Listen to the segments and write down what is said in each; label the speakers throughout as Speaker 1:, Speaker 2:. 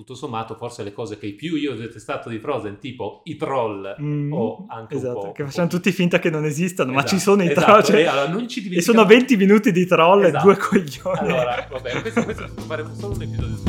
Speaker 1: tutto sommato forse le cose che più io ho detestato di Frozen, tipo i troll
Speaker 2: Mm,
Speaker 1: o anche
Speaker 2: esatto,
Speaker 1: un po'...
Speaker 2: che facciamo tutti finta che non esistano, ma
Speaker 1: Esatto,
Speaker 2: ci sono i
Speaker 1: esatto,
Speaker 2: troll. cioè-
Speaker 1: e allora non ci
Speaker 2: e sono 20 minuti di troll
Speaker 1: Esatto.
Speaker 2: e due coglioni.
Speaker 1: Allora, vabbè, questo, questo faremo solo un episodio su.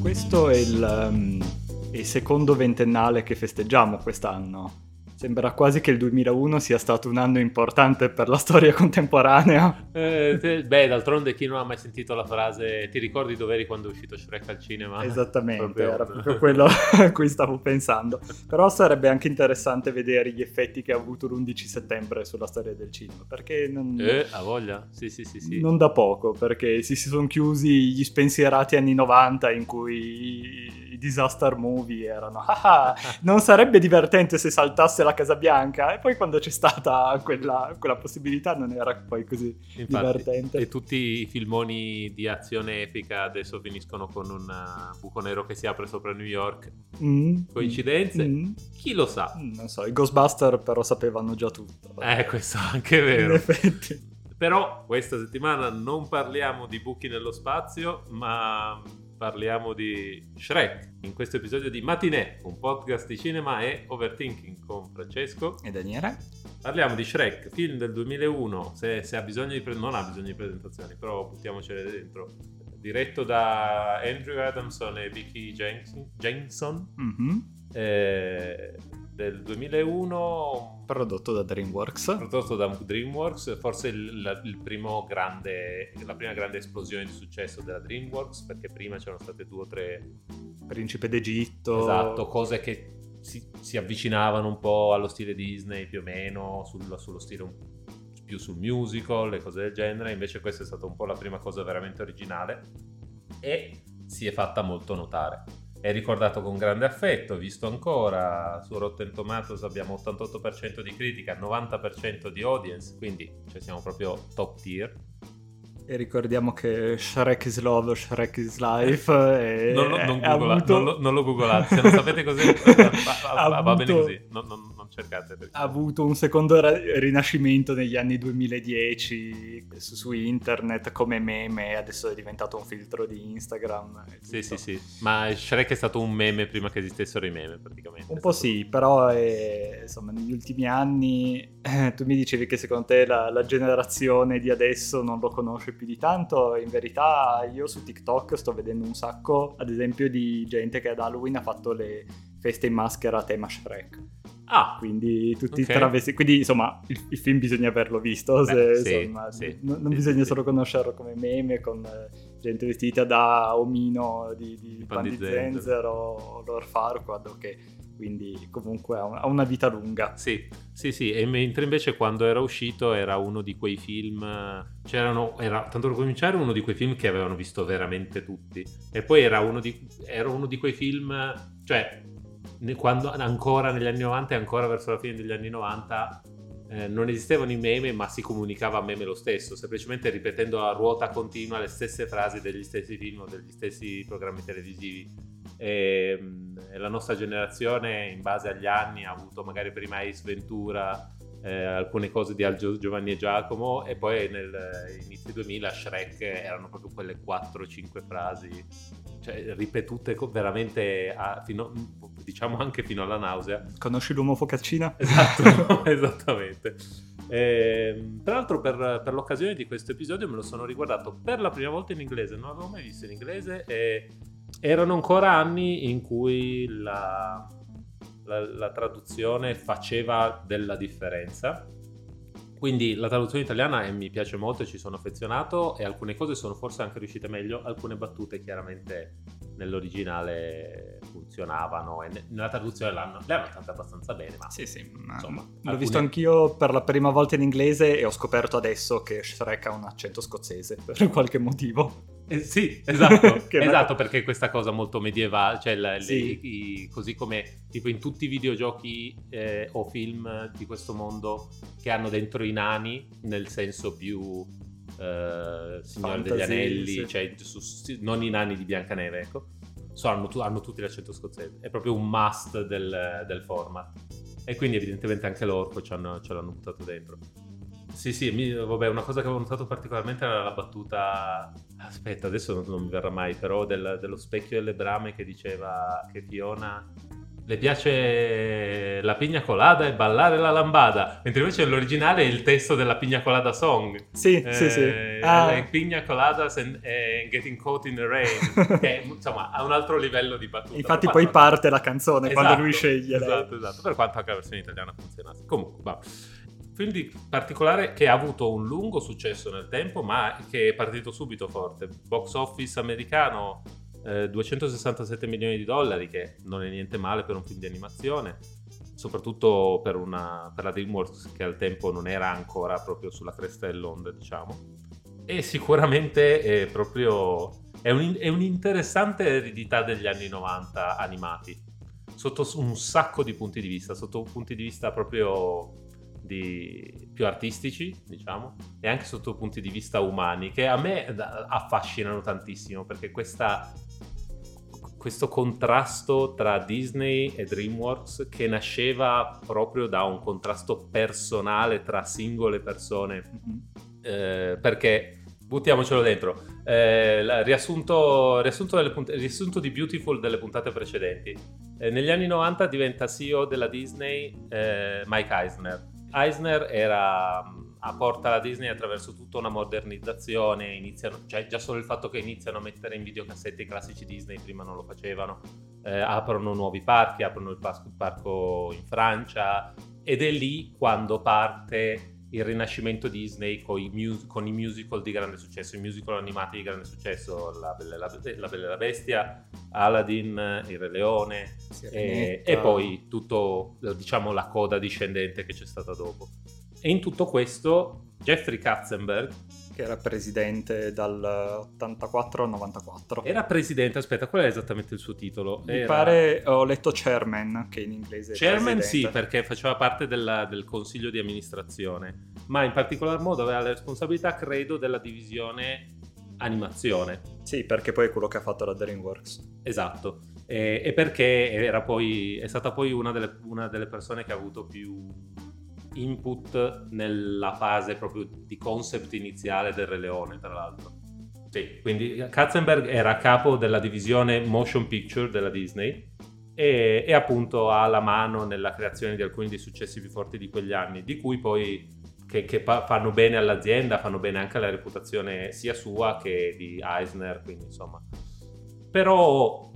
Speaker 2: Questo è il, um, è il secondo ventennale che festeggiamo quest'anno. Sembra quasi che il 2001 sia stato un anno importante per la storia contemporanea.
Speaker 1: Eh, te- beh, d'altronde chi non ha mai sentito la frase ti ricordi dove eri quando è uscito Shrek al cinema?
Speaker 2: Esattamente,
Speaker 1: Proprio-
Speaker 2: era proprio quello a cui stavo pensando. Però sarebbe anche interessante vedere gli effetti che ha avuto l'11 settembre sulla storia del cinema, perché non,
Speaker 1: Eh, ha voglia? Sì, sì, sì, sì.
Speaker 2: non da poco, perché si, si sono chiusi gli spensierati anni 90 in cui i disaster movie erano "Ah, non sarebbe divertente se saltasse la Casa Bianca e poi quando c'è stata quella, quella possibilità non era poi così
Speaker 1: Infatti,
Speaker 2: divertente.
Speaker 1: E tutti i filmoni di azione epica adesso finiscono con un uh, buco nero che si apre sopra New York.
Speaker 2: Mm,
Speaker 1: Coincidenze?
Speaker 2: mm,
Speaker 1: Chi lo sa?
Speaker 2: mm, non so, i Ghostbuster però sapevano già tutto.
Speaker 1: Eh, questo è anche
Speaker 2: In
Speaker 1: vero.
Speaker 2: effetti.
Speaker 1: Però questa settimana non parliamo di buchi nello spazio, ma parliamo di Shrek. In questo episodio di Matinee, un podcast di cinema e overthinking con Francesco.
Speaker 2: E Daniele?
Speaker 1: Parliamo di Shrek, film del 2001, se, se ha bisogno di... pre- non ha bisogno di presentazioni, però buttiamocele dentro. Diretto da Andrew Adamson e Vicky Jenkinson,
Speaker 2: Mhm.
Speaker 1: eh, del 2001,
Speaker 2: Prodotto da DreamWorks.
Speaker 1: prodotto da DreamWorks, forse il, il primo grande, la prima grande esplosione di successo della DreamWorks, perché prima c'erano state due o tre
Speaker 2: Principe d'Egitto.
Speaker 1: esatto, cose che si, si avvicinavano un po' allo stile Disney più o meno, sul- sullo stile un- più sul musical e cose del genere, invece questa è stata un po' la prima cosa veramente originale e si è fatta molto notare. È ricordato con grande affetto, visto ancora su Rotten Tomatoes abbiamo 88% di critica, 90% di audience, quindi cioè, siamo proprio top tier.
Speaker 2: E ricordiamo che Shrek is Love, Shrek is Life. E
Speaker 1: Non lo, non
Speaker 2: ha
Speaker 1: googla-
Speaker 2: avuto-
Speaker 1: non lo- non lo googlate, se non sapete cos'è, va, va-
Speaker 2: Ha
Speaker 1: va bene così, non cercate. perché-
Speaker 2: ha avuto un secondo ra- rinascimento negli anni 2010 su, su internet come meme, adesso è diventato un filtro di Instagram.
Speaker 1: Sì, sì, sì, ma Shrek è stato un meme prima che esistessero i meme praticamente.
Speaker 2: Un
Speaker 1: È
Speaker 2: po'
Speaker 1: stato-
Speaker 2: sì, però eh, insomma negli ultimi anni eh, tu mi dicevi che secondo te la, la generazione di adesso non lo conosce più di tanto, in verità io su TikTok sto vedendo un sacco ad esempio di gente che ad Halloween ha fatto le feste in maschera a tema Shrek,
Speaker 1: Ah,
Speaker 2: quindi tutti
Speaker 1: Ok.
Speaker 2: travestiti, quindi insomma il, il film bisogna averlo visto, se,
Speaker 1: Beh, sì,
Speaker 2: insomma,
Speaker 1: sì.
Speaker 2: non, non
Speaker 1: Sì,
Speaker 2: bisogna solo conoscerlo come meme con eh, gente vestita da omino di, di,
Speaker 1: Di
Speaker 2: Pan di
Speaker 1: Zenzero.
Speaker 2: O Lord Farquaad, ok quindi comunque ha, un- ha una vita lunga.
Speaker 1: sì, sì, sì, e mentre invece quando era uscito era uno di quei film, c'erano, era, tanto per cominciare, uno di quei film che avevano visto veramente tutti, e poi era uno di, era uno di quei film, cioè, quando ancora negli anni 90 e ancora verso la fine degli anni 90 eh, non esistevano i meme, ma si comunicava a meme lo stesso, semplicemente ripetendo a ruota continua le stesse frasi degli stessi film o degli stessi programmi televisivi. E, mm, e la nostra generazione, in base agli anni, ha avuto magari prima Ace Ventura, eh, alcune cose di Al Gio- Giovanni e Giacomo, e poi nel eh, inizio 2000 Shrek erano proprio quelle 4-5 frasi, cioè ripetute veramente a- fino, diciamo anche fino alla nausea.
Speaker 2: Conosci l'uomo focaccina?
Speaker 1: Esatto, esattamente. Ehm, tra l'altro per, per l'occasione di questo episodio me lo sono riguardato per la prima volta in inglese, non l'avevo mai visto in inglese e erano ancora anni in cui la, la- la traduzione faceva della differenza. Quindi la traduzione italiana mi piace molto ci sono affezionato e alcune cose sono forse anche riuscite meglio, alcune battute chiaramente nell'originale funzionavano e ne- nella traduzione l'hanno, le hanno fatte abbastanza bene, ma
Speaker 2: Sì, sì. ma-
Speaker 1: Insomma,
Speaker 2: L'ho
Speaker 1: alcune-
Speaker 2: visto anch'io per la prima volta in inglese e ho scoperto adesso che Shrek ha un accento scozzese per qualche motivo.
Speaker 1: Eh, sì, esatto, esatto perché questa cosa molto medievale, cioè la- le-
Speaker 2: Sì.
Speaker 1: i- così come tipo in tutti i videogiochi eh, o film di questo mondo che hanno dentro i nani, nel senso più eh, Signore degli Anelli,
Speaker 2: sì.
Speaker 1: cioè su- non i nani di Biancaneve, ecco, So, hanno, hanno tutti l'accento scozzese, è proprio un must del, del format. E quindi evidentemente anche l'orco ce l'hanno, ce l'hanno buttato dentro. Sì, sì, mi, vabbè, una cosa che avevo notato particolarmente era la battuta. Aspetta, adesso non, non mi verrà mai, però del, dello specchio delle brame che diceva che Fiona le piace la pigna colada e ballare la lambada, mentre invece nell'originale è il testo della pigna colada song.
Speaker 2: Sì,
Speaker 1: eh,
Speaker 2: sì, sì.
Speaker 1: Ah. Like pigna coladas and, and, getting caught in the rain, che insomma ha un altro livello di battuta.
Speaker 2: Infatti poi quanto... parte la canzone esatto, quando lui sceglie.
Speaker 1: Esatto,
Speaker 2: lei.
Speaker 1: esatto, per quanto anche la versione italiana funzionasse. Comunque, va. Film di particolare che ha avuto un lungo successo nel tempo, ma che è partito subito forte. Box office americano 267 eh, milioni di dollari, che non è niente male per un film di animazione, soprattutto per, una, per la DreamWorks che al tempo non era ancora proprio sulla cresta dell'onda, diciamo. E sicuramente è proprio... È, un, è un'interessante eredità degli anni 90 animati, sotto un sacco di punti di vista, sotto punti di vista proprio di, più artistici, diciamo, e anche sotto punti di vista umani, che a me affascinano tantissimo, perché questa questo contrasto tra Disney e DreamWorks che nasceva proprio da un contrasto personale tra singole persone. Mm-hmm. Eh, perché buttiamocelo dentro. Eh, riassunto, riassunto, punt- riassunto, di Beautiful delle puntate precedenti. Eh, negli anni 90 diventa CEO della Disney eh, Mike Eisner. Eisner era apporta la Disney attraverso tutta una modernizzazione, iniziano, cioè già solo il fatto che iniziano a mettere in videocassette i classici Disney, prima non lo facevano, eh, aprono nuovi parchi, aprono il parco in Francia ed è lì quando parte il rinascimento Disney con i, mus- con i, musical di grande successo, i musical animati di grande successo, La Bella e la, la, Bella e la Bestia, Aladdin, Il Re Leone e, e, poi tutto, diciamo, la coda discendente che c'è stata dopo. E in tutto questo Jeffrey Katzenberg,
Speaker 2: che era presidente dal 84 al 94.
Speaker 1: Era presidente, aspetta, qual è esattamente il suo titolo?
Speaker 2: Mi
Speaker 1: era...
Speaker 2: pare, ho letto chairman, che in inglese è
Speaker 1: Chairman
Speaker 2: presidente.
Speaker 1: sì, perché faceva parte della, del consiglio di amministrazione, ma in particolar modo aveva la responsabilità, credo, della divisione animazione.
Speaker 2: Sì, perché poi è quello che ha fatto la DreamWorks.
Speaker 1: Esatto. E, e perché era poi, è stata poi una delle, una delle persone che ha avuto più input nella fase proprio di concept iniziale del Re Leone, tra l'altro. Sì, quindi Katzenberg era capo della divisione motion picture della Disney e, e, appunto ha la mano nella creazione di alcuni dei successi più forti di quegli anni, di cui poi che, che fanno bene all'azienda, fanno bene anche alla reputazione sia sua che di Eisner, quindi insomma. Però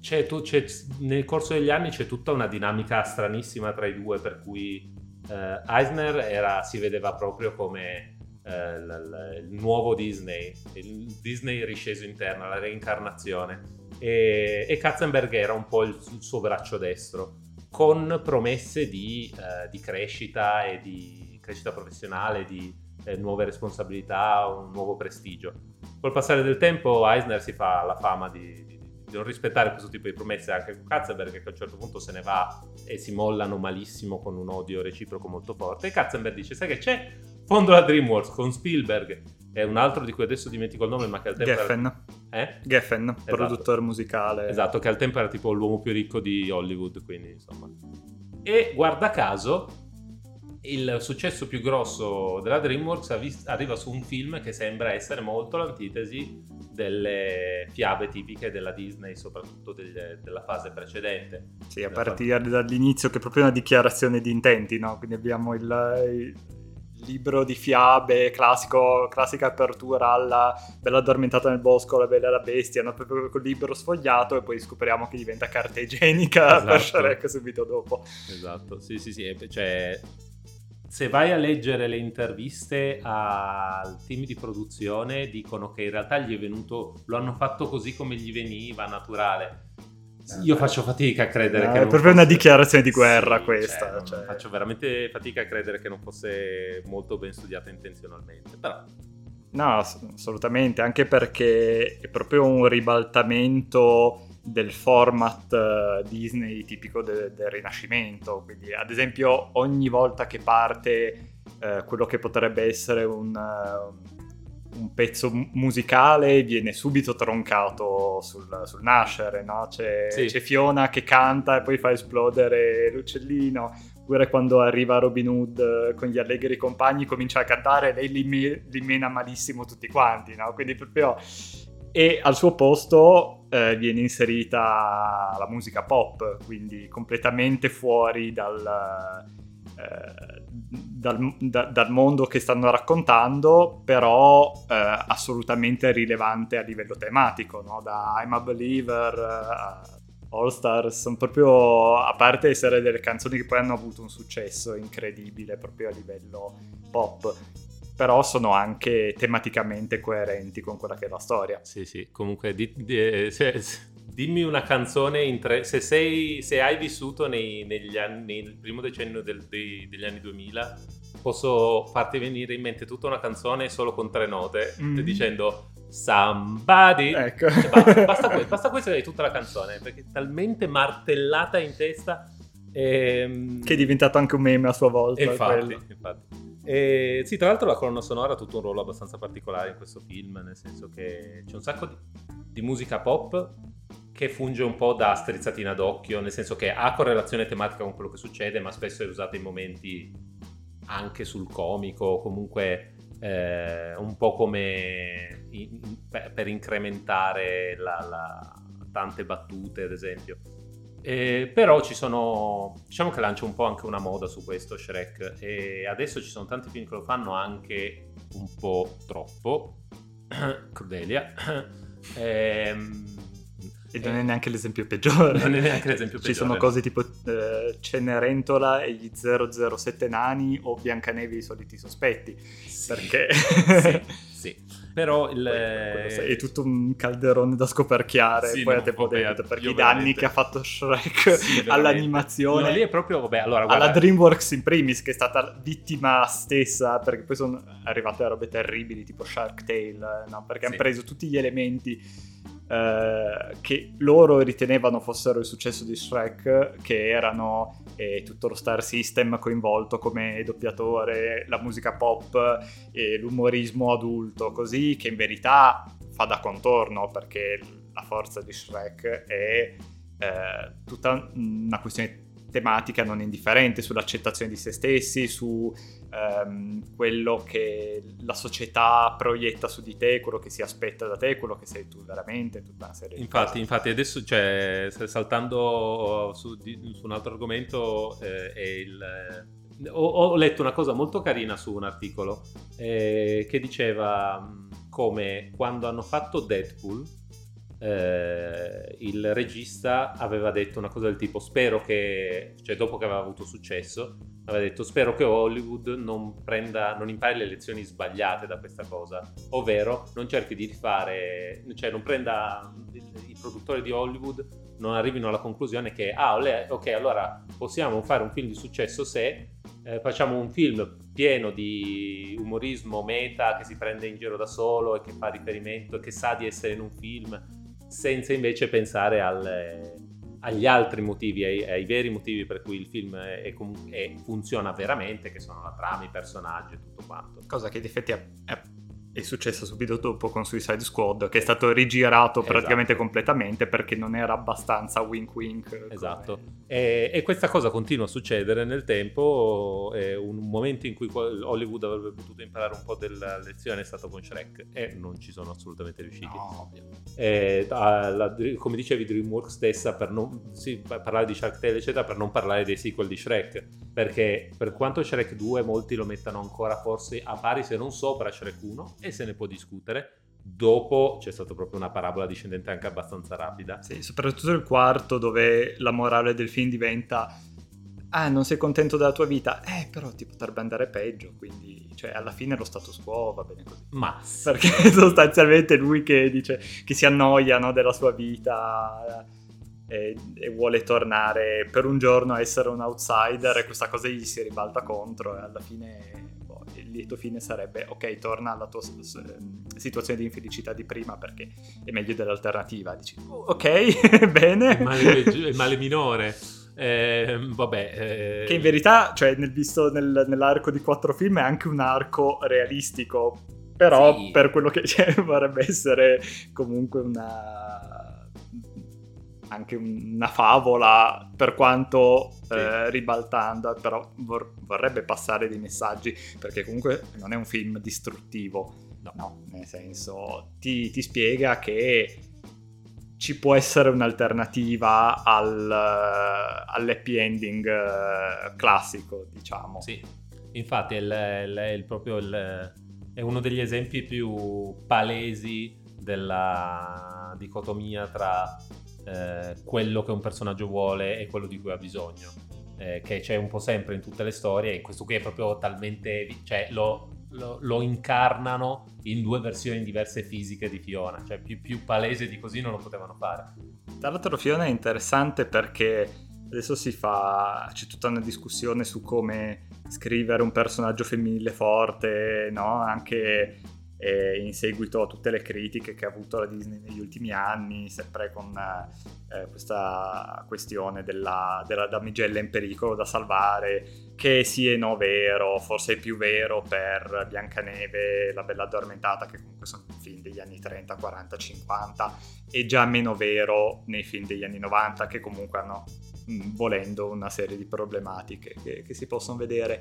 Speaker 1: c'è, c'è, nel corso degli anni c'è tutta una dinamica stranissima tra i due, per cui eh, Eisner era, si vedeva proprio come eh, l- il nuovo Disney, il Disney risceso interno, la reincarnazione. E, e Katzenberg era un po' il, il, suo braccio destro, con promesse di, eh, di crescita e di crescita professionale, di eh, nuove responsabilità, un nuovo prestigio. Col passare del tempo Eisner si fa la fama di, di non rispettare questo tipo di promesse anche con Katzenberg che a un certo punto se ne va e si mollano malissimo con un odio reciproco molto forte e Katzenberg dice sai che c'è? Fondo la DreamWorks con Spielberg e un altro di cui adesso dimentico il nome ma che al tempo
Speaker 2: Geffen
Speaker 1: era... eh?
Speaker 2: Geffen, esatto. produttore musicale
Speaker 1: esatto, che al tempo era tipo l'uomo più ricco di Hollywood quindi insomma e guarda caso il successo più grosso della DreamWorks arriva su un film che sembra essere molto l'antitesi delle fiabe tipiche della Disney, soprattutto delle, della fase precedente.
Speaker 2: Sì, a partire fase... dall'inizio che è proprio una dichiarazione di intenti, no? Quindi abbiamo il, il libro di fiabe, classico, classica apertura alla Bella addormentata nel bosco, la bella e la bestia, no? proprio col libro sfogliato e poi scopriamo che diventa carta igienica esatto. per Shrek subito dopo.
Speaker 1: Esatto, sì sì sì, cioè se vai a leggere le interviste al team di produzione, dicono che in realtà gli è venuto, lo hanno fatto così come gli veniva, naturale. Io faccio fatica a credere
Speaker 2: no,
Speaker 1: che...
Speaker 2: È proprio fosse... una dichiarazione di guerra sì, questa.
Speaker 1: Cioè, cioè... Faccio veramente fatica a credere che non fosse molto ben studiata intenzionalmente, però...
Speaker 2: No, assolutamente, anche perché è proprio un ribaltamento del format uh, Disney tipico de- del Rinascimento. Quindi, ad esempio, ogni volta che parte uh, quello che potrebbe essere un, uh, un pezzo musicale viene subito troncato sul, sul nascere, no? c'è, sì. c'è, Fiona che canta e poi fa esplodere l'uccellino. Oppure quando arriva Robin Hood eh, con gli allegri compagni, comincia a cantare, lei li, me- li mena malissimo tutti quanti, no? Quindi proprio... E al suo posto eh, viene inserita la musica pop, quindi completamente fuori dal, eh, dal, da, dal, mondo che stanno raccontando, però eh, assolutamente rilevante a livello tematico, no? da I'm a Believer a All Stars, sono proprio, a parte essere delle canzoni che poi hanno avuto un successo incredibile proprio a livello pop, però sono anche tematicamente coerenti con quella che è la storia.
Speaker 1: Sì, sì, comunque di, di, se, dimmi una canzone tre, se, sei, se, hai vissuto nei, negli anni, nel primo decennio del, dei, degli anni 2000, posso farti venire in mente tutta una canzone solo con tre note, mm. dicendo Somebody.
Speaker 2: Ecco.
Speaker 1: Cioè, basta, basta, questo, basta questo e tutta la canzone, perché è talmente martellata in testa.
Speaker 2: Ehm... Che è diventato anche un meme a sua volta.
Speaker 1: Infatti, infatti. E, sì, tra l'altro la colonna sonora ha tutto un ruolo abbastanza particolare in questo film, nel senso che c'è un sacco di, di musica pop che funge un po' da strizzatina d'occhio, nel senso che ha correlazione tematica con quello che succede, ma spesso è usata in momenti anche sul comico, comunque eh, un po' come in, per, incrementare la, la, tante battute, ad esempio. Eh, però ci sono, diciamo che lancia un po' anche una moda su questo Shrek e adesso ci sono tanti film che lo fanno anche un po' troppo. Crudelia.
Speaker 2: eh, e non è neanche l'esempio peggiore.
Speaker 1: Non è neanche l'esempio peggiore.
Speaker 2: Ci sono cose tipo eh, Cenerentola e gli 007 nani o Biancanevi i soliti sospetti. Sì. Perché...
Speaker 1: sì, sì. Però il...
Speaker 2: è tutto un calderone da scoperchiare sì, poi no, a tempo debito perché i danni che ha fatto Shrek sì, all'animazione
Speaker 1: no, lì è proprio vabbè allora
Speaker 2: guarda... alla DreamWorks in primis che è stata vittima stessa perché poi sono arrivate robe terribili tipo Shark Tale no? perché hanno preso tutti gli elementi eh, che loro ritenevano fossero il successo di Shrek, che erano eh, tutto lo star system coinvolto come doppiatore, la musica pop e l'umorismo adulto, così che in verità fa da contorno perché la forza di Shrek è eh, tutta una questione tematica non indifferente sull'accettazione di se stessi, su ehm, quello che la società proietta su di te, quello che si aspetta da te, quello che sei tu veramente, tutta una serie
Speaker 1: infatti,
Speaker 2: di cose.
Speaker 1: Infatti, adesso, cioè, saltando su, di, su un altro argomento, eh, il, ho, ho, letto una cosa molto carina su un articolo eh, che diceva come quando hanno fatto Deadpool, eh, il regista aveva detto una cosa del tipo spero che, cioè dopo che aveva avuto successo, aveva detto spero che Hollywood non prenda, non impari le lezioni sbagliate da questa cosa, ovvero non cerchi di rifare, cioè non prenda i produttori di Hollywood non arrivino alla conclusione che ah ok allora possiamo fare un film di successo se eh, facciamo un film pieno di umorismo meta che si prende in giro da solo e che fa riferimento e che sa di essere in un film senza invece pensare alle, agli altri motivi, ai, ai, veri motivi per cui il film è, è, funziona veramente, che sono la trama, i personaggi e tutto quanto.
Speaker 2: Cosa che in effetti è, è successo subito dopo con Suicide Squad, che è stato rigirato esatto. praticamente completamente perché non era abbastanza wink wink.
Speaker 1: Esatto. E, e, questa cosa continua a succedere nel tempo. È un momento in cui Hollywood avrebbe potuto imparare un po' della lezione è stato con Shrek e non ci sono assolutamente riusciti.
Speaker 2: No,
Speaker 1: e, la, come dicevi, DreamWorks stessa per non sì, parlare di Shark Tale, eccetera, per non parlare dei sequel di Shrek. Perché per quanto Shrek 2 molti lo mettano ancora forse a pari se non sopra Shrek 1 e se ne può discutere. Dopo c'è stata proprio una parabola discendente anche abbastanza rapida.
Speaker 2: Sì, soprattutto il quarto dove la morale del film diventa ah, non sei contento della tua vita, eh, però ti potrebbe andare peggio, quindi, cioè, alla fine lo status quo va bene così.
Speaker 1: Ma
Speaker 2: perché sostanzialmente lui che dice che si annoia no, della sua vita e, e, vuole tornare per un giorno a essere un outsider e questa cosa gli si ribalta contro e alla fine lieto fine sarebbe ok, torna alla tua situazione di infelicità di prima perché è meglio dell'alternativa. Dici, oh, ok, bene.
Speaker 1: Il male, il male minore. Eh, vabbè,
Speaker 2: eh... che in verità, cioè, nel, visto nel, nell'arco di quattro film, è anche un arco realistico. Però, sì. per quello che cioè, vorrebbe essere comunque una anche una favola per quanto
Speaker 1: Sì.
Speaker 2: eh, ribaltando, però vor- vorrebbe passare dei messaggi perché comunque non è un film distruttivo,
Speaker 1: No.
Speaker 2: no, nel senso ti, ti spiega che ci può essere un'alternativa al, eh, all'happy ending eh, classico, diciamo.
Speaker 1: Sì, infatti è il- è il- proprio il- è uno degli esempi più palesi della dicotomia tra eh, quello che un personaggio vuole e quello di cui ha bisogno, eh, che c'è un po' sempre in tutte le storie, e questo qui è proprio talmente... cioè lo, lo- lo incarnano in due versioni diverse fisiche di Fiona, cioè più, più palese di così non lo potevano fare.
Speaker 2: Tra l'altro Fiona è interessante perché adesso si fa, c'è tutta una discussione su come scrivere un personaggio femminile forte, no? Anche eh, in seguito a tutte le critiche che ha avuto la Disney negli ultimi anni, sempre con eh, questa questione della, della damigella in pericolo da salvare, che sì e no vero, forse è più vero per Biancaneve, La Bella Addormentata, che comunque sono film degli anni 30, 40, 50, e già meno vero nei film degli anni 90, che comunque hanno, volendo, una serie di problematiche che, che si possono vedere.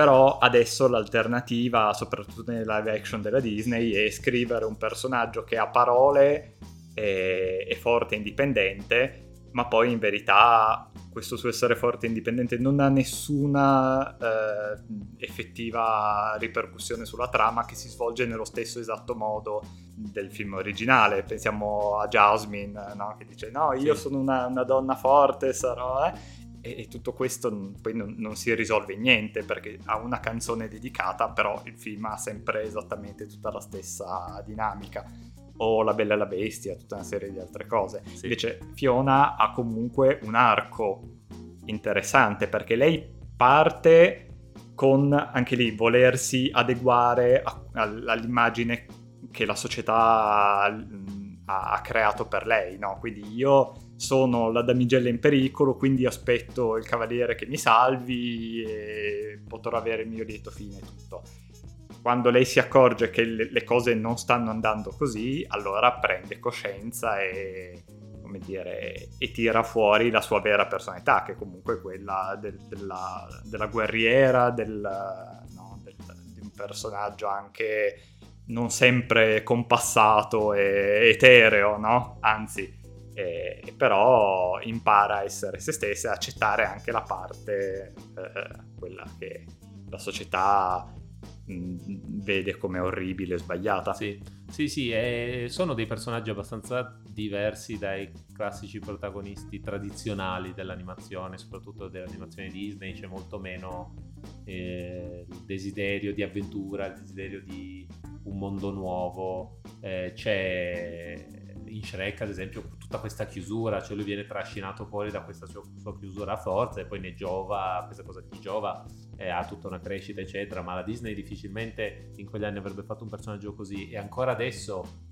Speaker 2: Però adesso l'alternativa, soprattutto nelle live action della Disney, è scrivere un personaggio che a parole è, è forte e indipendente, ma poi in verità questo suo essere forte e indipendente non ha nessuna eh, effettiva ripercussione sulla trama che si svolge nello stesso esatto modo del film originale. Pensiamo a Jasmine, no? che dice no, io
Speaker 1: Sì.
Speaker 2: sono una, una donna forte, sarò... Eh? E, e tutto questo poi non, non si risolve in niente perché ha una canzone dedicata, però il film ha sempre esattamente tutta la stessa dinamica. O La Bella e la Bestia, tutta una serie di altre cose.
Speaker 1: Sì.
Speaker 2: Invece Fiona ha comunque un arco interessante perché lei parte con anche lì volersi adeguare a- all- all'immagine che la società ha, ha creato per lei, no? Quindi io sono la damigella in pericolo, quindi aspetto il cavaliere che mi salvi e potrò avere il mio lieto fine e tutto. Quando lei si accorge che le, cose non stanno andando così, allora prende coscienza e, come dire, e tira fuori la sua vera personalità, che comunque è quella del- della, della guerriera, del, no, del- di un personaggio anche non sempre compassato e etereo, no? Anzi, eh, però impara a essere se stessa e accettare anche la parte, eh, quella che la società mh, vede come orribile e sbagliata.
Speaker 1: Sì, sì, sì, e sono dei personaggi abbastanza diversi dai classici protagonisti tradizionali dell'animazione, soprattutto dell'animazione Disney, c'è molto meno eh, desiderio di avventura, il desiderio di un mondo nuovo, eh, c'è in Shrek ad esempio tutta questa chiusura, cioè lui viene trascinato fuori da questa sua, sua chiusura a forza e poi ne giova, questa cosa che giova eh, ha tutta una crescita eccetera, ma la Disney difficilmente in quegli anni avrebbe fatto un personaggio così e ancora adesso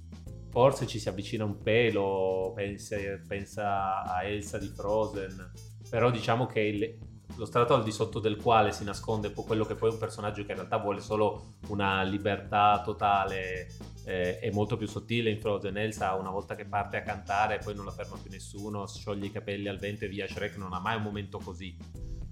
Speaker 1: forse ci si avvicina un pelo, pensa, pensa a Elsa di Frozen, però diciamo che il- lo strato al di sotto del quale si nasconde quello che poi è un personaggio che in realtà vuole solo una libertà totale eh, è molto più sottile in Frozen. Elsa una volta che parte a cantare poi non la ferma più nessuno, scioglie i capelli al vento e via. Shrek non ha mai un momento così.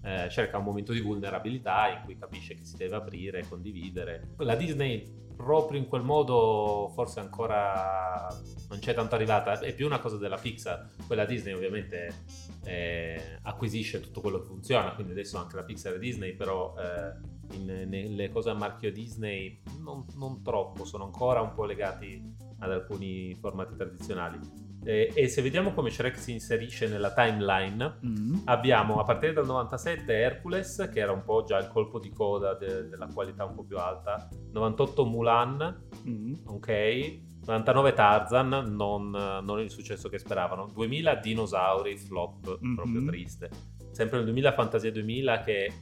Speaker 1: Eh, ha un momento di vulnerabilità in cui capisce che si deve aprire e condividere. La Disney proprio in quel modo forse ancora non c'è tanto arrivata, è più una cosa della Pixar. Quella Disney ovviamente eh, acquisisce tutto quello che funziona, quindi adesso anche la Pixar è Disney, però eh, in- nelle cose a marchio Disney non, non troppo, sono ancora un po' legati ad alcuni formati tradizionali. Eh, e se vediamo come Shrek si inserisce nella timeline,
Speaker 2: Mm.
Speaker 1: abbiamo a partire dal 97 Hercules, che era un po' già il colpo di coda de- della qualità un po' più alta, 98 Mulan,
Speaker 2: Mm.
Speaker 1: ok, 99 Tarzan, non, non il successo che speravano, 2000 Dinosauri, flop,
Speaker 2: Mhm.
Speaker 1: proprio triste. Sempre nel 2000 Fantasia 2000 che,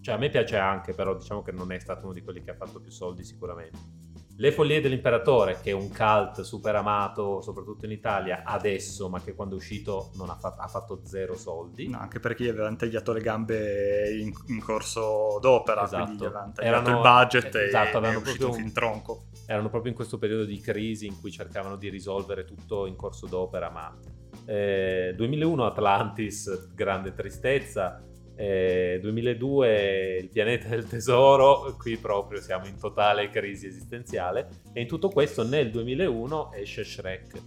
Speaker 1: cioè a me piace anche, però diciamo che non è stato uno di quelli che ha fatto più soldi sicuramente. Le follie dell'imperatore, che è un cult super amato soprattutto in Italia adesso, ma che quando è uscito non ha, fatto, ha fatto zero soldi.
Speaker 2: No, anche perché gli avevano tagliato le gambe in, in corso d'opera,
Speaker 1: Esatto.
Speaker 2: quindi gli avevano tagliato
Speaker 1: Erano-
Speaker 2: il budget e
Speaker 1: esatto,
Speaker 2: è
Speaker 1: avevano
Speaker 2: uscito film tronco.
Speaker 1: erano proprio in questo periodo di crisi in cui cercavano di risolvere tutto in corso d'opera, ma Eh, 2001 Atlantis, grande tristezza. Eh, 2002 Il pianeta del tesoro, qui proprio siamo in totale crisi esistenziale. E in tutto questo nel 2001 esce Shrek,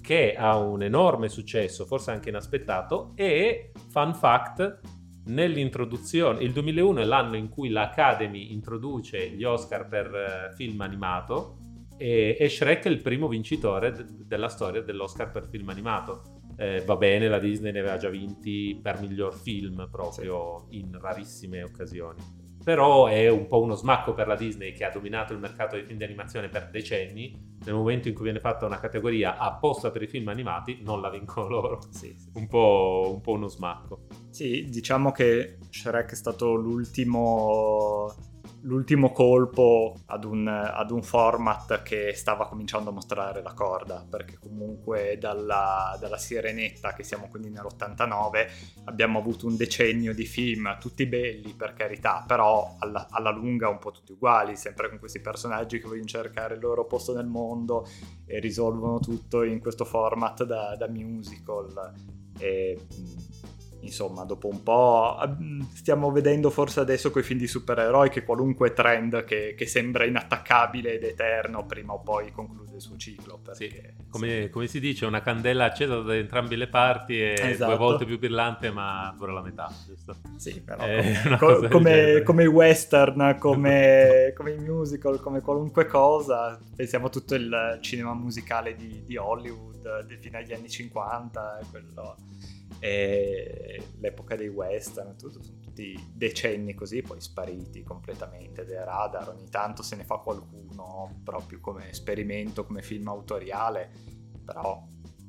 Speaker 1: che ha un enorme successo, forse anche inaspettato. E, fun fact, nell'introduzione, il 2001 è l'anno in cui l'Academy introduce gli Oscar per eh, film animato e, e Shrek è il primo vincitore de- della storia dell'Oscar per film animato. Eh, va bene, la Disney ne aveva già vinti per miglior film proprio sì. in rarissime occasioni. Però è un po' uno smacco per la Disney che ha dominato il mercato dei film di animazione per decenni. Nel momento in cui viene fatta una categoria apposta per i film animati, non la vincono loro. Sì, sì. Un, po', un po' uno smacco.
Speaker 2: Sì, diciamo che Shrek è stato l'ultimo l'ultimo colpo ad un, ad un, format che stava cominciando a mostrare la corda, perché comunque dalla, dalla Sirenetta, che siamo quindi nell'89, abbiamo avuto un decennio di film, tutti belli per carità, però alla, alla lunga un po' tutti uguali, sempre con questi personaggi che vogliono cercare il loro posto nel mondo e risolvono tutto in questo format da, da musical. E, insomma, dopo un po' stiamo vedendo forse adesso con i film di supereroi che qualunque trend che, che, sembra inattaccabile ed eterno prima o poi conclude il suo ciclo. Perché,
Speaker 1: sì, come, sì. come, si dice, una candela accesa da entrambe le parti e esatto. due volte più brillante ma dura la metà, giusto?
Speaker 2: Sì, però eh, come, come, come, i western, come, come, i musical, come qualunque cosa, pensiamo a tutto il cinema musicale di, di Hollywood fino agli anni 50, quello e l'epoca dei western, tutto, sono tutti decenni così, poi spariti completamente dai radar, ogni tanto se ne fa qualcuno proprio come esperimento, come film autoriale, però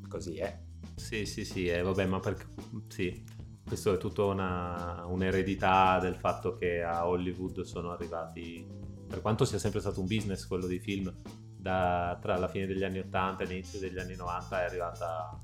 Speaker 2: così è.
Speaker 1: Sì, sì, sì, eh, vabbè, ma perché sì, questo è tutta una, un'eredità del fatto che a Hollywood sono arrivati, per quanto sia sempre stato un business quello dei film, da, tra la fine degli anni 80 e l'inizio degli anni 90 è arrivata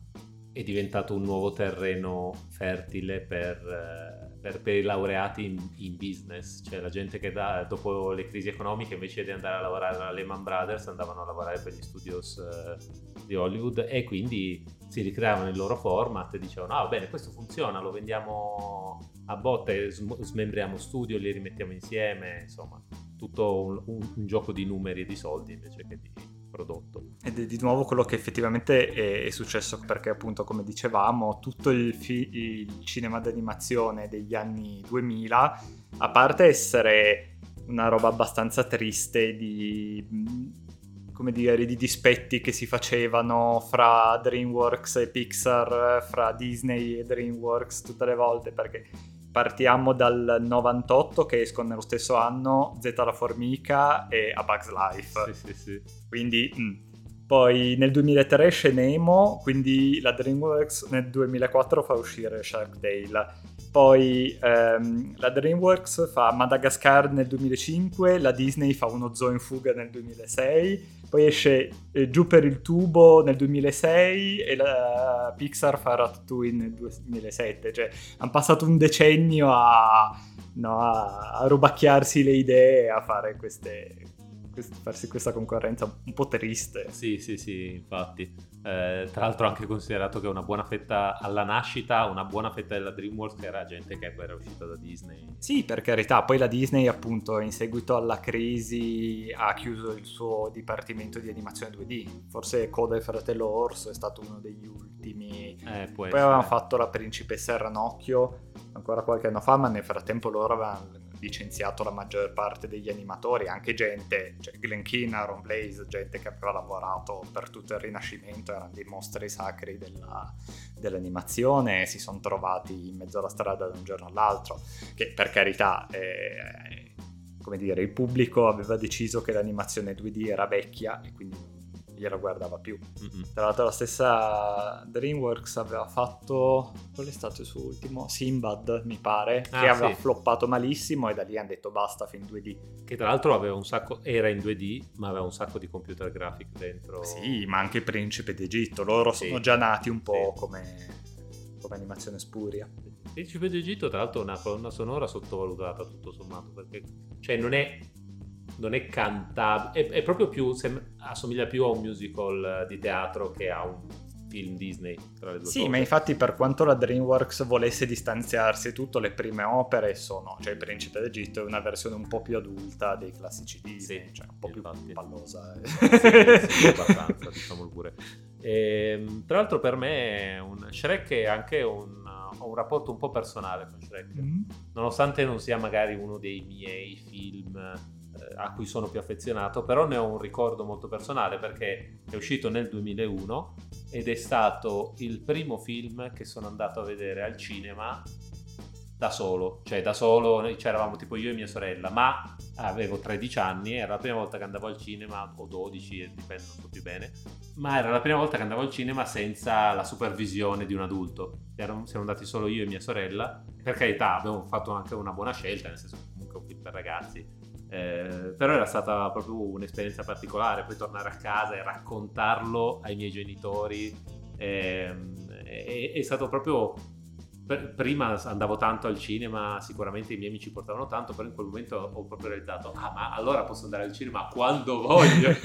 Speaker 1: è diventato un nuovo terreno fertile per, eh, per, per i laureati in, in, business, cioè la gente che da, dopo le crisi economiche invece di andare a lavorare alla Lehman Brothers andavano a lavorare per gli studios uh, di Hollywood e quindi si ricreavano il loro format e dicevano ah bene questo funziona, lo vendiamo a botte, smembriamo studio, li rimettiamo insieme, insomma tutto un, un, un gioco di numeri e di soldi invece che di prodotto.
Speaker 2: Ed è di nuovo quello che effettivamente è, è successo perché appunto come dicevamo tutto il, fi- il cinema d'animazione degli anni 2000, a parte essere una roba abbastanza triste di come dire, di dispetti che si facevano fra DreamWorks e Pixar, fra Disney e DreamWorks tutte le volte, perché partiamo dal 98 che escono nello stesso anno Z la formica e A Bug's Life.
Speaker 1: Sì, sì, sì.
Speaker 2: Quindi... Mm. Poi nel 2003 esce Nemo, quindi la DreamWorks nel 2004 fa uscire Shark Tale. Poi ehm, la DreamWorks fa Madagascar nel 2005, la Disney fa uno zoo in fuga nel 2006, poi esce eh, Giù per il tubo nel 2006 e la Pixar fa Ratatouille nel 2007. Cioè, hanno passato un decennio a, no, a, rubacchiarsi le idee, a fare queste, farsi questa concorrenza un po' triste.
Speaker 1: Sì, sì, sì, infatti. Eh, tra l'altro anche considerato che una buona fetta alla nascita, una buona fetta della DreamWorks era gente che era uscita da Disney.
Speaker 2: Sì, per carità, poi la Disney appunto in seguito alla crisi ha chiuso il suo dipartimento di animazione 2D, forse Coda e Fratello Orso è stato uno degli ultimi. Eh, poi avevano fatto la principessa Ranocchio ancora qualche anno fa, ma nel frattempo loro avevano licenziato la maggior parte degli animatori, anche gente, cioè Glen Keane, Aaron Blaze, gente che aveva lavorato per tutto il Rinascimento, erano dei mostri sacri della, dell'animazione, si sono trovati in mezzo alla strada da un giorno all'altro, che per carità... Eh, come dire, il pubblico aveva deciso che l'animazione 2D era vecchia e quindi glielo guardava più. Mm-hmm. Tra l'altro la stessa DreamWorks aveva fatto, qual è stato il suo ultimo? Simbad mi pare, ah, che aveva sì. floppato malissimo e da lì hanno detto basta film 2D.
Speaker 1: Che tra l'altro aveva un sacco, era in 2D ma aveva un sacco di computer graphic dentro.
Speaker 2: Sì, ma anche Principe d'Egitto, loro sì. sono già nati un po' sì. come, come animazione spuria.
Speaker 1: Principe d'Egitto tra l'altro è una colonna sonora sottovalutata tutto sommato perché cioè non è non è cantabile, è, è, proprio più, sem- assomiglia più a un musical di teatro che a un film Disney tra le due
Speaker 2: Sì,
Speaker 1: cose.
Speaker 2: ma infatti per quanto la DreamWorks volesse distanziarsi e tutto, le prime opere sono, cioè il Principe d'Egitto è una versione un po' più adulta dei classici Disney,
Speaker 1: Sì,
Speaker 2: cioè un po' più
Speaker 1: infatti.
Speaker 2: pallosa. eh.
Speaker 1: sì, sì, abbastanza, diciamolo pure. Ehm, tra l'altro per me un, Shrek è anche un, ho un rapporto un po' personale con Shrek,
Speaker 2: Mm.
Speaker 1: nonostante non sia magari uno dei miei film eh, a cui sono più affezionato, però ne ho un ricordo molto personale perché è uscito nel 2001 ed è stato il primo film che sono andato a vedere al cinema da solo, cioè da solo, c'eravamo tipo io e mia sorella, ma avevo 13 anni, era la prima volta che andavo al cinema, o 12, eh, dipende, non so più bene, ma era la prima volta che andavo al cinema senza la supervisione di un adulto. Ero- siamo andati solo io e mia sorella, per carità abbiamo fatto anche una buona scelta, nel senso comunque un film per ragazzi, eh, però era stata proprio un'esperienza particolare, poi tornare a casa e raccontarlo ai miei genitori, ehm, è, è stato proprio per- prima andavo tanto al cinema, sicuramente i miei amici portavano tanto, però in quel momento ho proprio realizzato, ah ma allora posso andare al cinema quando voglio.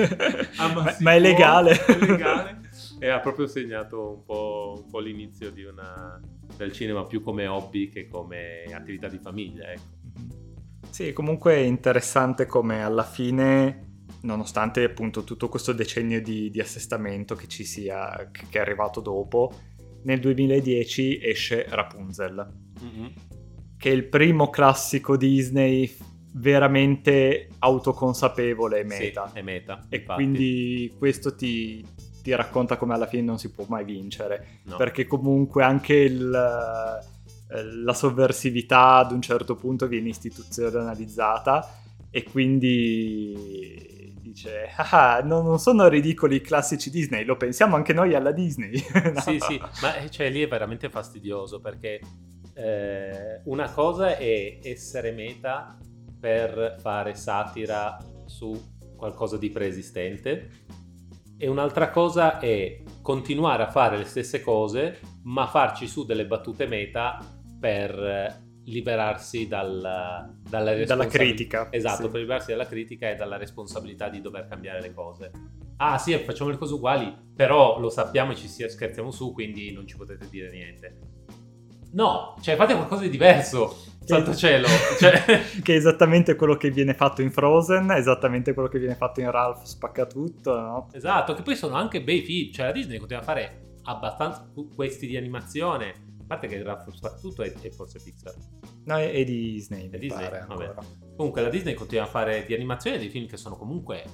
Speaker 1: Ah,
Speaker 2: Ma-
Speaker 1: si
Speaker 2: ma è legale.
Speaker 1: È legale. E ha proprio segnato un po', un po' l'inizio una- del cinema più come hobby che come attività di famiglia. Ecco.
Speaker 2: Sì, comunque è interessante come alla fine, nonostante appunto tutto questo decennio di, di assestamento che ci sia, che che è arrivato dopo, nel 2010 esce Rapunzel, che è il primo classico Disney veramente autoconsapevole e meta.
Speaker 1: Sì, è meta.
Speaker 2: e
Speaker 1: infatti.
Speaker 2: quindi questo ti, ti racconta come alla fine non si può mai vincere,
Speaker 1: No.
Speaker 2: perché comunque anche il, eh, la sovversività ad un certo punto viene istituzionalizzata e quindi dice ah no, non sono ridicoli i classici Disney lo pensiamo anche noi alla Disney No?
Speaker 1: Sì, sì, ma eh, cioè, lì è veramente fastidioso perché eh, una cosa è essere meta per fare satira su qualcosa di preesistente e un'altra cosa è continuare a fare le stesse cose ma farci su delle battute meta per liberarsi dal, dalla,
Speaker 2: dalla
Speaker 1: responsabil-
Speaker 2: critica
Speaker 1: Esatto,
Speaker 2: sì.
Speaker 1: per liberarsi dalla critica e dalla responsabilità di dover cambiare le cose. Ah sì, facciamo le cose uguali, però lo sappiamo e ci scherziamo su, quindi non ci potete dire niente. No, cioè fate qualcosa di diverso, santo cielo. Cioè,
Speaker 2: che è esattamente quello che viene fatto in Frozen esattamente quello che viene fatto in Ralph Spaccatutto no?
Speaker 1: esatto, che poi sono anche bei film, cioè la Disney continua a fare abbastanza questi di animazione, parte che Ralph soprattutto è, è forse Pixar.
Speaker 2: no è, è Disney
Speaker 1: È Disney, vabbè. Comunque la Disney continua a fare di animazione dei film che sono comunque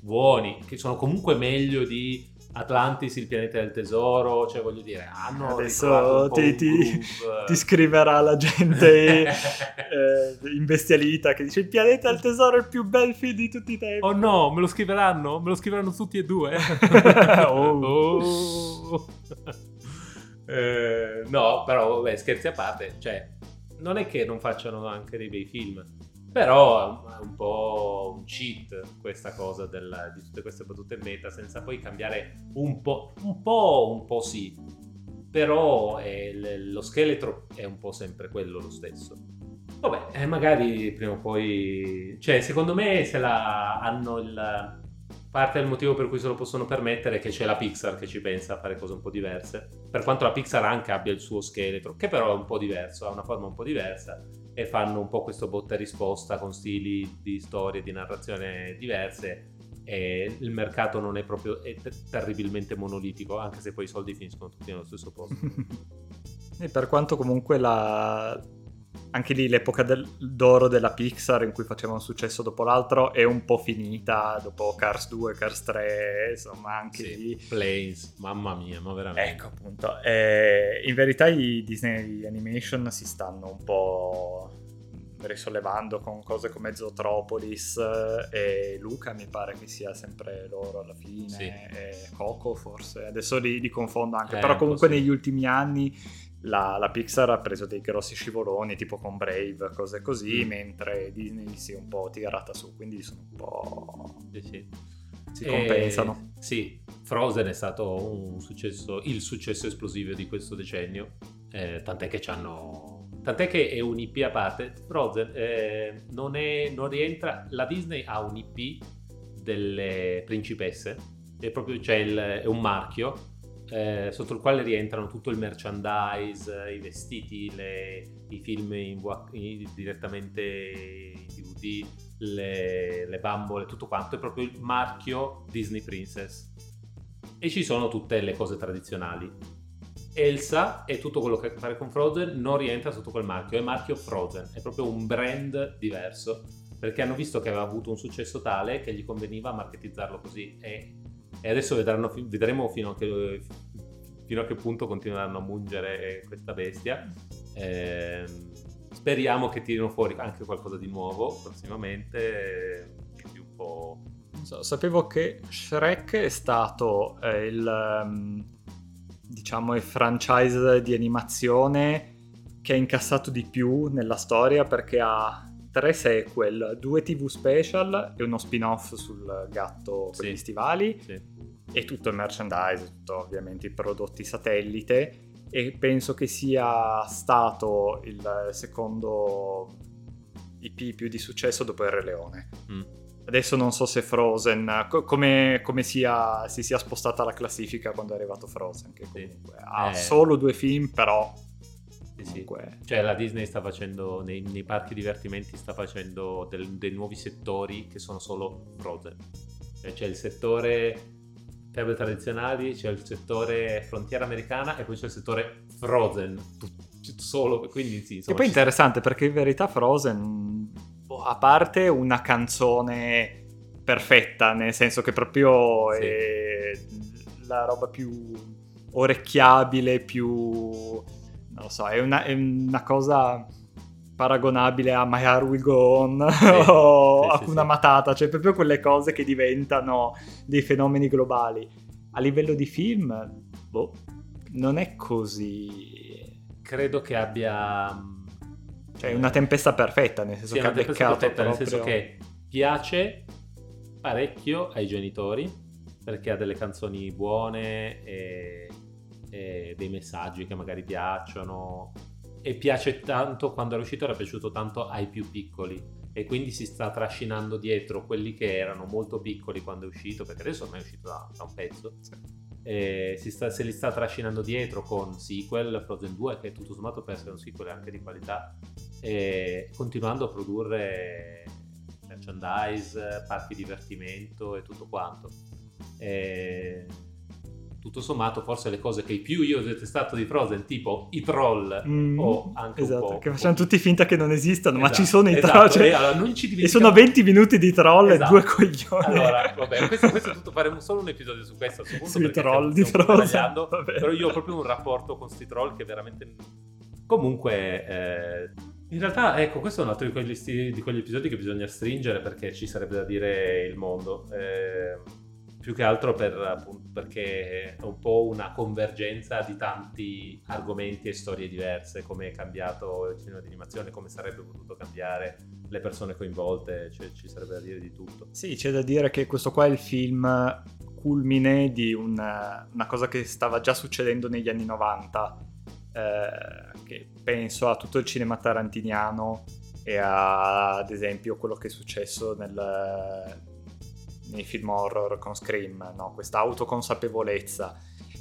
Speaker 1: buoni, che sono comunque meglio di Atlantis, il pianeta del tesoro, cioè voglio dire, hanno
Speaker 2: Adesso ti- ti- ti scriverà la gente eh, imbestialita che dice il pianeta del tesoro è il più bel film di tutti i tempi
Speaker 1: Oh no, me lo scriveranno? Me lo scriveranno tutti e due?
Speaker 2: Oh.
Speaker 1: Oh. Eh, no, però vabbè, scherzi a parte, cioè, non è che non facciano anche dei bei film, però è un po' un cheat questa cosa del- di tutte queste battute meta, senza poi cambiare un po', un po', un po' sì, però è lo scheletro è un po' sempre quello lo stesso. Vabbè, eh, magari prima o poi... Cioè, secondo me se la hanno il... Parte del motivo per cui se lo possono permettere è che c'è la Pixar che ci pensa a fare cose un po' diverse. Per quanto la Pixar anche abbia il suo scheletro, che però è un po' diverso, ha una forma un po' diversa, e fanno un po' questo botta e risposta con stili di storie, di narrazione diverse, e il mercato non è proprio è ter- terribilmente monolitico, anche se poi i soldi finiscono tutti nello stesso posto.
Speaker 2: e per quanto comunque la anche lì l'epoca del- d'oro della Pixar in cui facevano un successo dopo l'altro è un po' finita dopo Cars 2, Cars 3, insomma anche
Speaker 1: Sì,
Speaker 2: lì
Speaker 1: Planes, mamma mia, ma veramente.
Speaker 2: Ecco appunto, eh, in verità i Disney Animation si stanno un po' risollevando con cose come Zootropolis eh, e Luca mi pare che sia sempre loro alla fine,
Speaker 1: Sì.
Speaker 2: e Coco forse, adesso li, li confondo anche,
Speaker 1: Eh,
Speaker 2: però comunque negli ultimi anni la, la Pixar ha preso dei grossi scivoloni tipo con Brave, cose così,
Speaker 1: Mm.
Speaker 2: mentre Disney si è un po' tirata su, quindi sono un po'...
Speaker 1: Sì, sì.
Speaker 2: si
Speaker 1: E-
Speaker 2: compensano.
Speaker 1: Sì, Frozen è stato un successo, il successo esplosivo di questo decennio, eh, tant'è che ci hanno... Tant'è che è un IP a parte. Frozen eh, non, è, non rientra... La Disney ha un IP delle principesse, è proprio c'è il- è un marchio, eh, sotto il quale rientrano tutto il merchandise, i vestiti, le, i film in, in, direttamente in DVD, le, le bambole, tutto quanto, è proprio il marchio Disney Princess. E ci sono tutte le cose tradizionali. Elsa e tutto quello che ha a che fare con Frozen non rientra sotto quel marchio, è marchio Frozen, è proprio un brand diverso perché hanno visto che aveva avuto un successo tale che gli conveniva marketizzarlo così e, e adesso vedranno, vedremo fino a, che, fino a, che, punto continueranno a mungere questa bestia. Eh, speriamo che tirino fuori anche qualcosa di nuovo prossimamente.
Speaker 2: So, sapevo che Shrek è stato eh, il, um, diciamo, il franchise di animazione che ha incassato di più nella storia perché ha tre sequel, due TV special e uno spin-off sul gatto con sì. gli stivali sì. e tutto il merchandise, tutto ovviamente i prodotti satellite e penso che sia stato il secondo IP più di successo dopo il Re Leone. Mm. Adesso non so se Frozen, co- come, come sia, si sia spostata la classifica quando è arrivato Frozen, che comunque sì. ha eh. solo due film, però
Speaker 1: sì, Cioè la Disney sta facendo, nei, nei parchi divertimenti sta facendo del, dei nuovi settori che sono solo Frozen. Cioè, c'è il settore fiabe tradizionali, c'è il settore frontiera americana e poi c'è il settore Frozen. Solo, quindi sì.
Speaker 2: Insomma, e poi è interessante perché in verità Frozen, boh, a parte una canzone perfetta, nel senso che proprio sì. è la roba più orecchiabile, più non lo so, è una, è una cosa paragonabile a My Heart Will Go On sì, o sì, Hakuna sì, Matata, cioè proprio quelle cose che diventano dei fenomeni globali. A livello di film, boh, non è così.
Speaker 1: Credo che abbia...
Speaker 2: Cioè, una tempesta perfetta, nel senso che ha beccato perfetta, proprio...
Speaker 1: Nel senso che piace parecchio ai genitori, perché ha delle canzoni buone e eh, dei messaggi che magari piacciono. E piace tanto quando era uscito era piaciuto tanto ai più piccoli. E quindi si sta trascinando dietro quelli che erano molto piccoli quando è uscito perché adesso ormai è uscito da, da un pezzo. Sì. sta, se li sta trascinando dietro con sequel Frozen 2 che tutto sommato per essere un sequel anche di qualità e continuando a produrre merchandise parchi divertimento e tutto quanto. E tutto sommato forse le cose che più io ho detestato di Frozen, tipo i troll mm, o anche
Speaker 2: esatto, che
Speaker 1: facciamo
Speaker 2: tutti finta che non esistano, esatto, ma ci sono i esatto, troll. Cioè,
Speaker 1: e, allora,
Speaker 2: e, sono 20 minuti di troll esatto. e due coglioni.
Speaker 1: Allora, vabbè, questo, questo, tutto faremo solo un episodio su questo punto
Speaker 2: Sui troll di Frozen.
Speaker 1: Però io ho proprio un rapporto con questi troll che veramente comunque eh, in realtà, ecco, questo è un altro di quegli, di quegli, episodi che bisogna stringere perché ci sarebbe da dire il mondo. Eh, più che altro per, appunto, perché è un po' una convergenza di tanti argomenti e storie diverse, come è cambiato il cinema di animazione, come sarebbe potuto cambiare le persone coinvolte, cioè, ci sarebbe da dire di tutto.
Speaker 2: Sì, c'è da dire che questo qua è il film culmine di una, una cosa che stava già succedendo negli anni 90, eh, che penso a tutto il cinema tarantiniano e a, ad esempio quello che è successo nel nei film horror con Scream, no? questa autoconsapevolezza.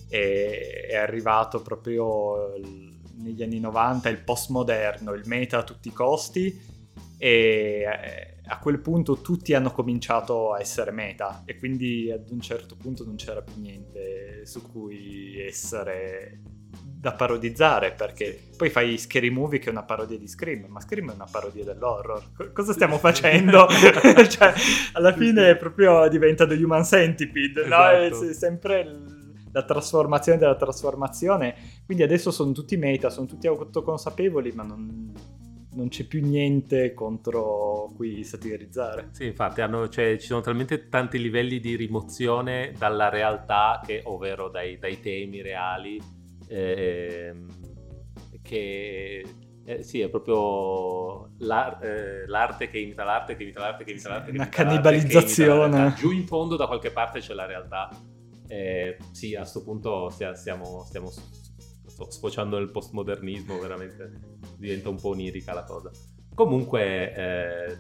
Speaker 2: E, è arrivato proprio negli anni 90 il postmoderno, il meta a tutti i costi e eh, a quel punto tutti hanno cominciato a essere meta e quindi ad un certo punto non c'era più niente su cui essere da parodizzare perché poi fai Scary Movie che è una parodia di Scream, ma Scream è una parodia dell'horror. cosa stiamo facendo? cioè, alla fine proprio diventa The Human Centipede, esatto. no? È sempre la trasformazione della trasformazione. Quindi adesso sono tutti meta, sono tutti autoconsapevoli, ma non, non c'è più niente contro cui satirizzare.
Speaker 1: Sì, infatti hanno, cioè, ci sono talmente tanti livelli di rimozione dalla realtà, che, ovvero dai, dai temi reali eh, che eh, sì, è proprio l'ar- eh, l'arte che imita l'arte, che imita l'arte, che imita l'arte. Che
Speaker 2: Una imita cannibalizzazione.
Speaker 1: L'arte, Giù in fondo da qualche parte c'è la realtà. Eh, sì, a questo punto stiamo, stiamo sfociando nel postmodernismo, veramente diventa un po' onirica la cosa. Comunque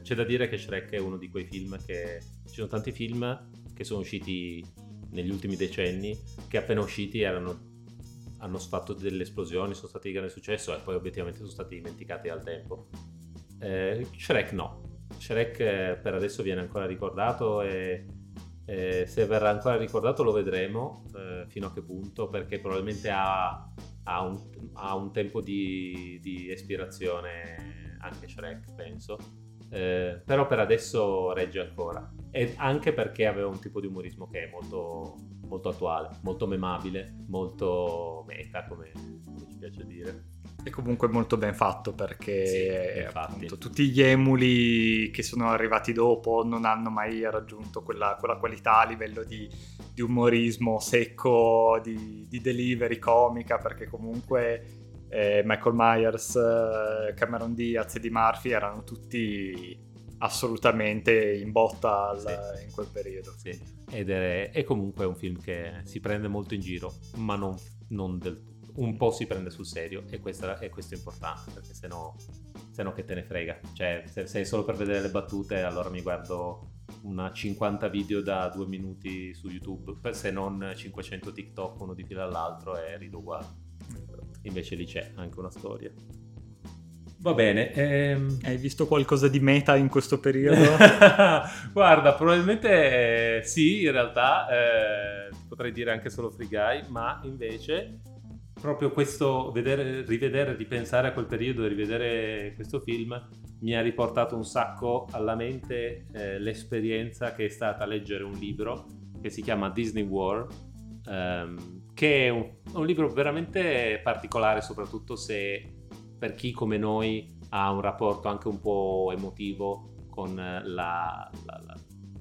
Speaker 1: c'è da dire che Shrek è uno di quei film che... Ci sono tanti film che sono usciti negli ultimi decenni che appena usciti erano, hanno fatto delle esplosioni, sono stati di grande successo e poi obiettivamente sono stati dimenticati al tempo. Eh, Shrek no, Shrek eh, per adesso viene ancora ricordato e eh, se verrà ancora ricordato lo vedremo eh, fino a che punto perché probabilmente ha, ha, un, ha un, tempo di, di, espirazione anche Shrek penso. Eh, però per adesso regge ancora. E anche perché aveva un tipo di umorismo che è molto, molto attuale molto memabile molto meta come, come ci piace dire.
Speaker 2: È comunque molto ben fatto perché sì, appunto, tutti gli emuli che sono arrivati dopo non hanno mai raggiunto quella, quella qualità a livello di, di umorismo secco, di, di, delivery comica, perché comunque eh, Michael Myers, eh, Cameron Diaz e Di Murphy erano tutti assolutamente in botta al, sì. in quel periodo.
Speaker 1: Sì. Ed è, è, comunque un film che si prende molto in giro, ma non, non del tutto un po' si prende sul serio e, questa, e questo è importante perché se no, se no che te ne frega. Cioè, se sei solo per vedere le battute, allora mi guardo una 50 video da due minuti su YouTube, se non 500 TikTok uno di fila all'altro e rido uguale. Invece lì c'è anche una storia. Va bene. Ehm...
Speaker 2: Hai visto qualcosa di meta in questo periodo?
Speaker 1: Guarda, probabilmente eh, sì, in realtà eh, potrei dire anche solo Free Guy, ma invece proprio questo vedere, rivedere, ripensare a quel periodo e rivedere questo film mi ha riportato un sacco alla mente eh, l'esperienza che è stata leggere un libro che si chiama Disney War, ehm, che è un, un, libro veramente particolare, soprattutto se per chi come noi ha un rapporto anche un po' emotivo con la, la, la,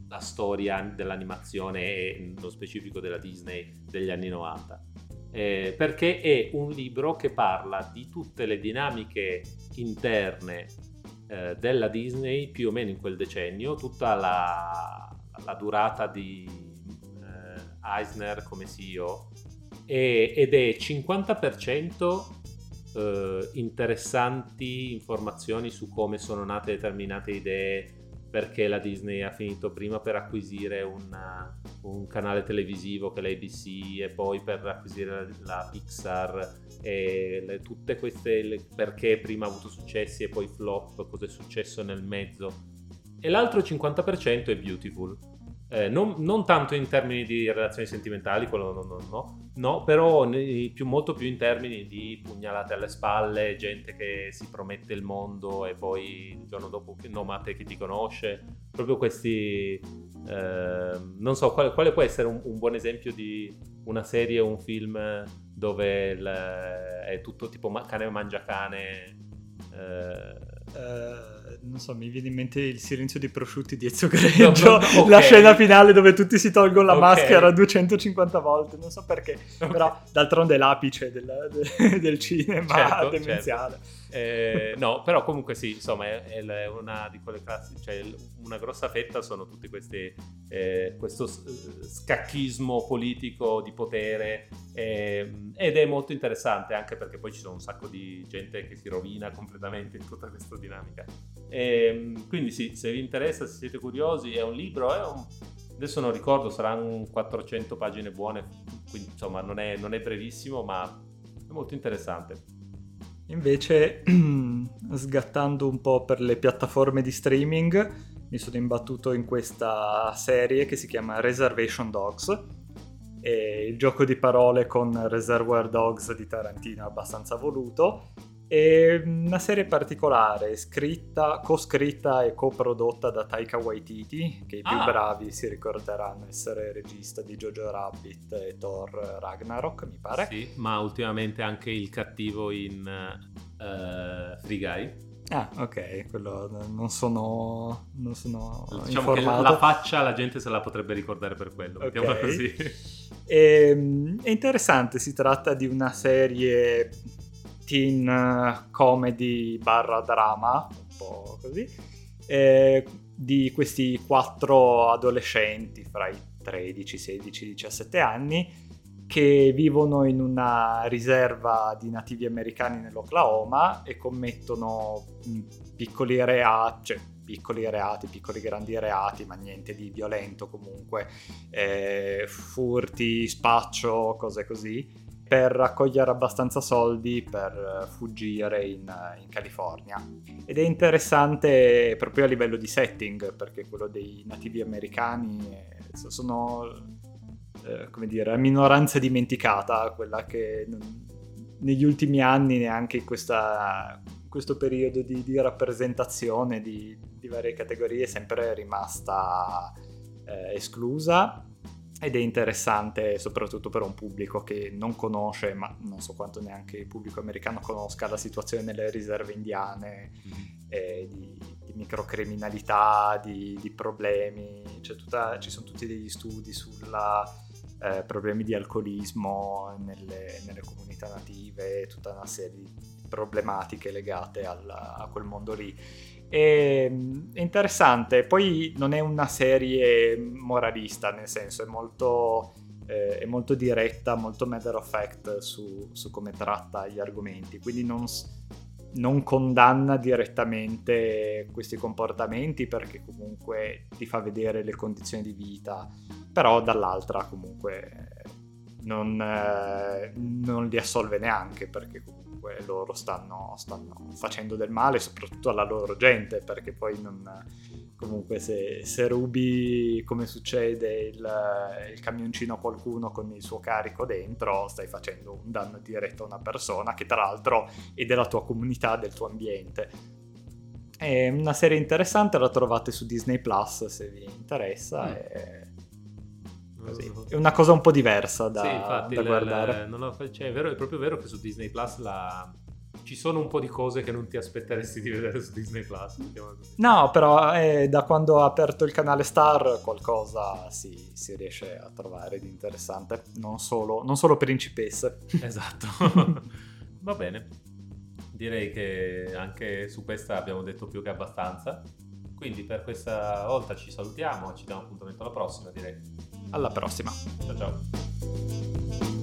Speaker 1: la storia dell'animazione e nello specifico della Disney degli anni 90 eh, perché è un libro che parla di tutte le dinamiche interne eh, della Disney più o meno in quel decennio, tutta la, la durata di eh, Eisner come CEO e, ed è 50% eh, interessanti informazioni su come sono nate determinate idee perché la Disney ha finito prima per acquisire una, un canale televisivo che è l'ABC e poi per acquisire la, la Pixar e le, tutte queste le, perché prima ha avuto successi e poi flop, cosa è successo nel mezzo. E l'altro 50% è Beautiful eh, non, non, tanto in termini di relazioni sentimentali, quello no, no, no, no però più, molto più in termini di pugnalate alle spalle, gente che si promette il mondo e poi il giorno dopo no, ma te chi ti conosce, proprio questi, eh, non so, quale, quale, può essere un, un, buon esempio di una serie o un film dove il, è tutto tipo cane mangia cane.
Speaker 2: Eh, uh non so, mi viene in mente il silenzio dei prosciutti di Ezio Greggio, no, no, okay. la scena finale dove tutti si tolgono la okay. maschera 250 volte, non so perché, okay. però d'altronde è l'apice del, del cinema certo, certo. demenziale.
Speaker 1: Certo. Eh, no, però comunque sì, insomma, è, è una di quelle classi, cioè una grossa fetta sono tutti questi, eh, questo scacchismo politico di potere eh, ed è molto interessante anche perché poi ci sono un sacco di gente che si rovina completamente in tutta questa dinamica. E, ehm, quindi sì, se vi interessa, se siete curiosi, è un libro, è un, adesso non ricordo, saranno 400 pagine buone, quindi insomma non è, non è brevissimo, ma è molto interessante.
Speaker 2: Invece, sgattando un po' per le piattaforme di streaming, mi sono imbattuto in questa serie che si chiama Reservation Dogs. E il gioco di parole con Reservoir Dogs di Tarantino è abbastanza voluto. È una serie particolare, scritta, co-scritta e coprodotta da Taika Waititi, che i più ah. bravi si ricorderanno essere regista di Jojo Rabbit e Thor Ragnarok, mi pare.
Speaker 1: Sì, ma ultimamente anche il cattivo in uh, Free Guy.
Speaker 2: Ah, ok, quello non sono, non sono
Speaker 1: diciamo informato. la faccia la gente se la potrebbe ricordare per quello, okay. mettiamola così.
Speaker 2: E, ehm, è interessante, si tratta di una serie teen eh, comedy barra drama, un po' così, eh, di questi quattro adolescenti fra i 13, 16, 17 anni che vivono in una riserva di nativi americani nell'Oklahoma e commettono piccoli reati, cioè piccoli reati, piccoli grandi reati, ma niente di violento comunque, eh, furti, spaccio, cose così per raccogliere abbastanza soldi per fuggire in, in, California. Ed è interessante proprio a livello di setting, perché quello dei nativi americani sono, eh, come dire, la minoranza dimenticata, quella che negli ultimi anni, neanche in questa, questo periodo di, di rappresentazione di, di, varie categorie, è sempre rimasta eh, esclusa ed è interessante soprattutto per un pubblico che non conosce, ma non so quanto neanche il pubblico americano conosca la situazione nelle riserve indiane, mm-hmm. eh, di, di, microcriminalità, di, di problemi, tutta, ci sono tutti degli studi sui eh, problemi di alcolismo nelle, nelle, comunità native, tutta una serie di problematiche legate al, a quel mondo lì è, è interessante, poi non è una serie moralista, nel senso è molto, eh, è molto diretta, molto matter of fact su, su come tratta gli argomenti, quindi non, non condanna direttamente questi comportamenti perché comunque ti fa vedere le condizioni di vita, però dall'altra comunque non, eh, non li assolve neanche perché comunque comunque loro stanno, stanno, facendo del male, soprattutto alla loro gente, perché poi non, comunque se, se rubi come succede il, il, camioncino a qualcuno con il suo carico dentro, stai facendo un danno diretto a una persona che tra l'altro è della tua comunità, del tuo ambiente. È una serie interessante, la trovate su Disney Plus se vi interessa. Mm. E Così. È una cosa un po' diversa da, sì, infatti, da guardare.
Speaker 1: La, la, cioè, è, vero, è, proprio vero che su Disney Plus la, ci sono un po' di cose che non ti aspetteresti di vedere su Disney Plus.
Speaker 2: No, però eh, da quando ha aperto il canale Star qualcosa si, si riesce a trovare di interessante, non solo, non solo principesse.
Speaker 1: Esatto. Va bene. Direi che anche su questa abbiamo detto più che abbastanza. Quindi per questa volta ci salutiamo, ci diamo appuntamento alla prossima direi.
Speaker 2: Alla prossima.
Speaker 1: Ciao ciao.